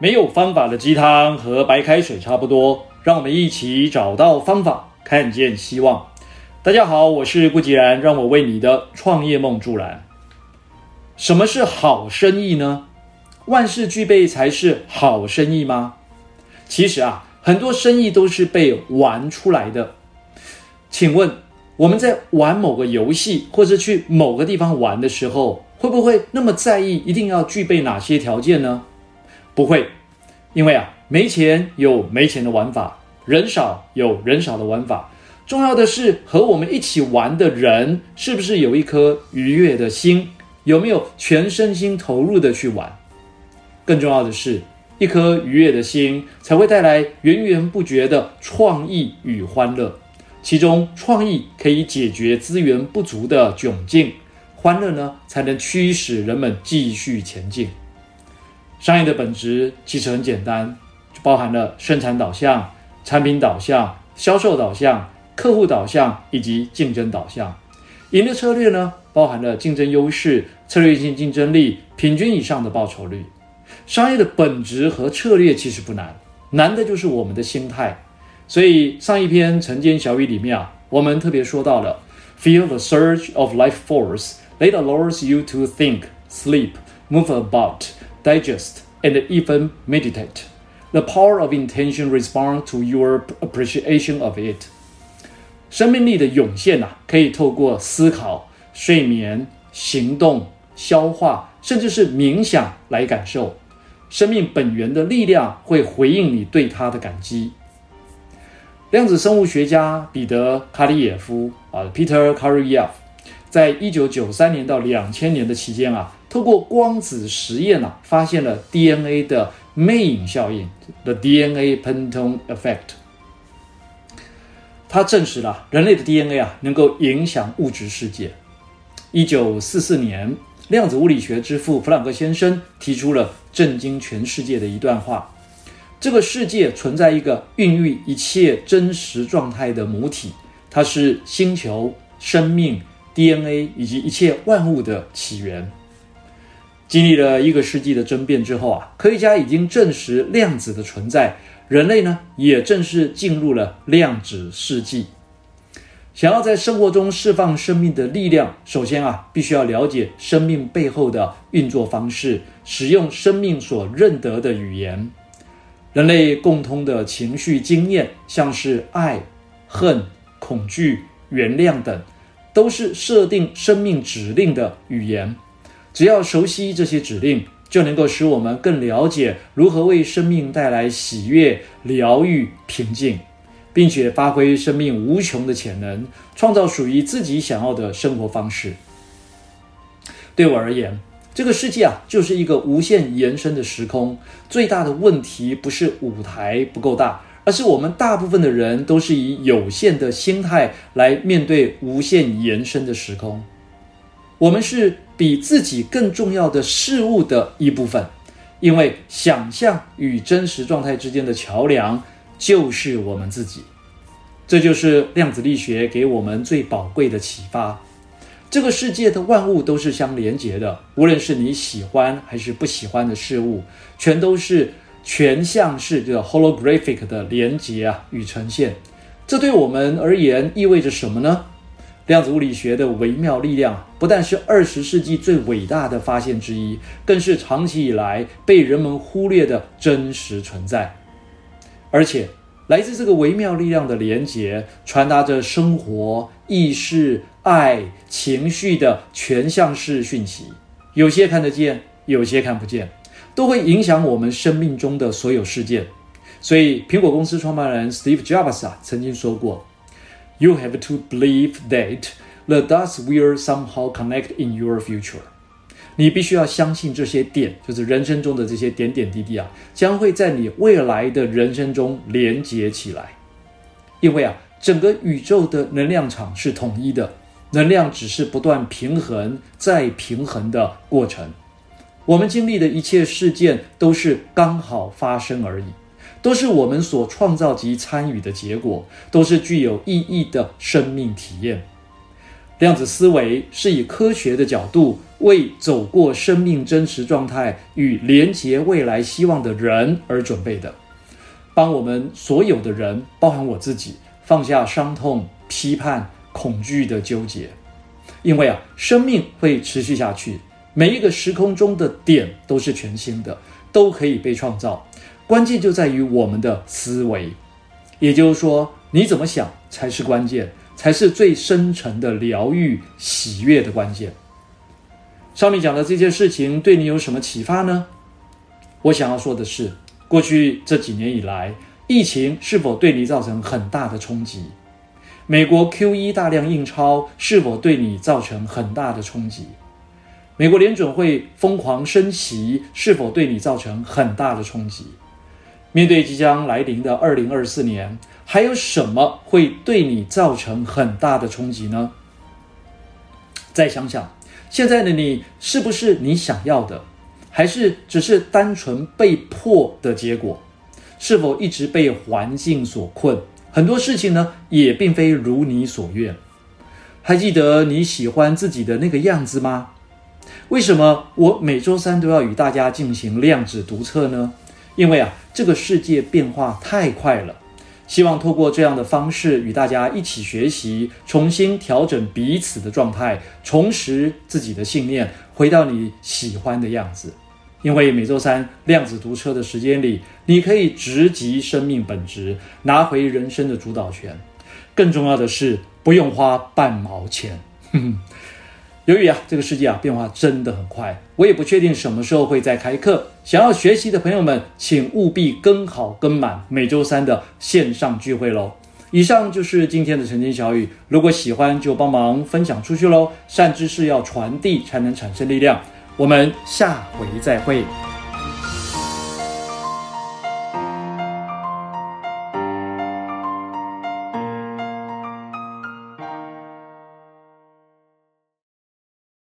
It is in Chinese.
没有方法的鸡汤和白开水差不多，让我们一起找到方法，看见希望。大家好，我是顾吉然，让我为你的创业梦助燃。什么是好生意呢？万事俱备才是好生意吗？其实啊，很多生意都是被玩出来的。请问我们在玩某个游戏，或者去某个地方玩的时候，会不会那么在意一定要具备哪些条件呢？不会，因为啊，没钱有没钱的玩法，人少有人少的玩法。重要的是和我们一起玩的人是不是有一颗愉悦的心，有没有全身心投入的去玩。更重要的是，一颗愉悦的心才会带来源源不绝的创意与欢乐。其中，创意可以解决资源不足的窘境，欢乐呢，才能驱使人们继续前进。商业的本质其实很简单，包含了生产导向、产品导向、销售导向、客户导向以及竞争导向。赢的策略呢，包含了竞争优势、策略性竞争力、平均以上的报酬率。商业的本质和策略其实不难，难的就是我们的心态。所以上一篇晨间小语里面啊，我们特别说到了：Feel the surge of life force that allows you to think, sleep, move about. Digest and even meditate. The power of intention responds to your appreciation of it. 生命力的涌现呐，可以透过思考、睡眠、行动、消化，甚至是冥想来感受。生命本源的力量会回应你对它的感激。量子生物学家彼得·卡里耶夫啊，Peter Karayev， 在一九九三年到两千年的期间啊。透过光子实验呢、啊，发现了 DNA 的魅影效应 （the DNA Pantone Effect）。它证实了人类的 DNA 啊，能够影响物质世界。一九四四年，量子物理学之父弗朗克先生提出了震惊全世界的一段话：这个世界存在一个孕育一切真实状态的母体，它是星球、生命、DNA 以及一切万物的起源。经历了一个世纪的争辩之后啊，科学家已经证实量子的存在，人类呢也正式进入了量子世纪。想要在生活中释放生命的力量，首先啊，必须要了解生命背后的运作方式，使用生命所认得的语言。人类共通的情绪经验，像是爱、恨、恐惧、原谅等，都是设定生命指令的语言。只要熟悉这些指令，就能够使我们更了解如何为生命带来喜悦、疗愈、平静，并且发挥生命无穷的潜能，创造属于自己想要的生活方式。对我而言，这个世界啊，就是一个无限延伸的时空。最大的问题不是舞台不够大，而是我们大部分的人都是以有限的心态来面对无限延伸的时空。我们是比自己更重要的事物的一部分，因为想象与真实状态之间的桥梁就是我们自己。这就是量子力学给我们最宝贵的启发。这个世界的万物都是相连结的，无论是你喜欢还是不喜欢的事物，全都是全像式的 holographic 的连接啊与呈现。这对我们而言意味着什么呢？量子物理学的微妙力量，不但是二十世纪最伟大的发现之一，更是长期以来被人们忽略的真实存在。而且，来自这个微妙力量的连接，传达着生活、意识、爱、情绪的全像式讯息。有些看得见，有些看不见，都会影响我们生命中的所有事件。所以，苹果公司创办人 Steve Jobs 啊，曾经说过。You have to believe that the dots will somehow connect in your future。你必须要相信这些点，就是人生中的这些点点滴滴啊，将会在你未来的人生中连接起来。因为啊，整个宇宙的能量场是统一的，能量只是不断平衡再平衡的过程。我们经历的一切事件都是刚好发生而已。都是我们所创造及参与的结果，都是具有意义的生命体验。量子思维是以科学的角度，为走过生命真实状态与连结未来希望的人而准备的，帮我们所有的人，包含我自己，放下伤痛、批判、恐惧的纠结。因为啊，生命会持续下去，每一个时空中的点都是全新的，都可以被创造。关键就在于我们的思维，也就是说，你怎么想才是关键。才是最深沉的疗愈、喜悦的关键。上面讲的这件事情对你有什么启发呢？我想要说的是，过去这几年以来，疫情是否对你造成很大的冲击？美国 Q 一大量印钞是否对你造成很大的冲击？美国联准会疯狂升息是否对你造成很大的冲击？面对即将来临的二零二四年。还有什么会对你造成很大的冲击呢？再想想，现在的你是不是你想要的，还是只是单纯被迫的结果？是否一直被环境所困？很多事情呢，也并非如你所愿。还记得你喜欢自己的那个样子吗？为什么我每周三都要与大家进行量子读测呢？因为啊，这个世界变化太快了。希望透过这样的方式与大家一起学习，重新调整彼此的状态，重拾自己的信念，回到你喜欢的样子。因为每周三量子读册的时间里，你可以直击生命本质，拿回人生的主导权。更重要的是，不用花半毛钱。由于啊，这个世界啊变化真的很快，我也不确定什么时候会再开课。想要学习的朋友们，请务必跟好跟满每周三的线上聚会喽。以上就是今天的晨间小雨，如果喜欢就帮忙分享出去喽。善知识要传递才能产生力量。我们下回再会。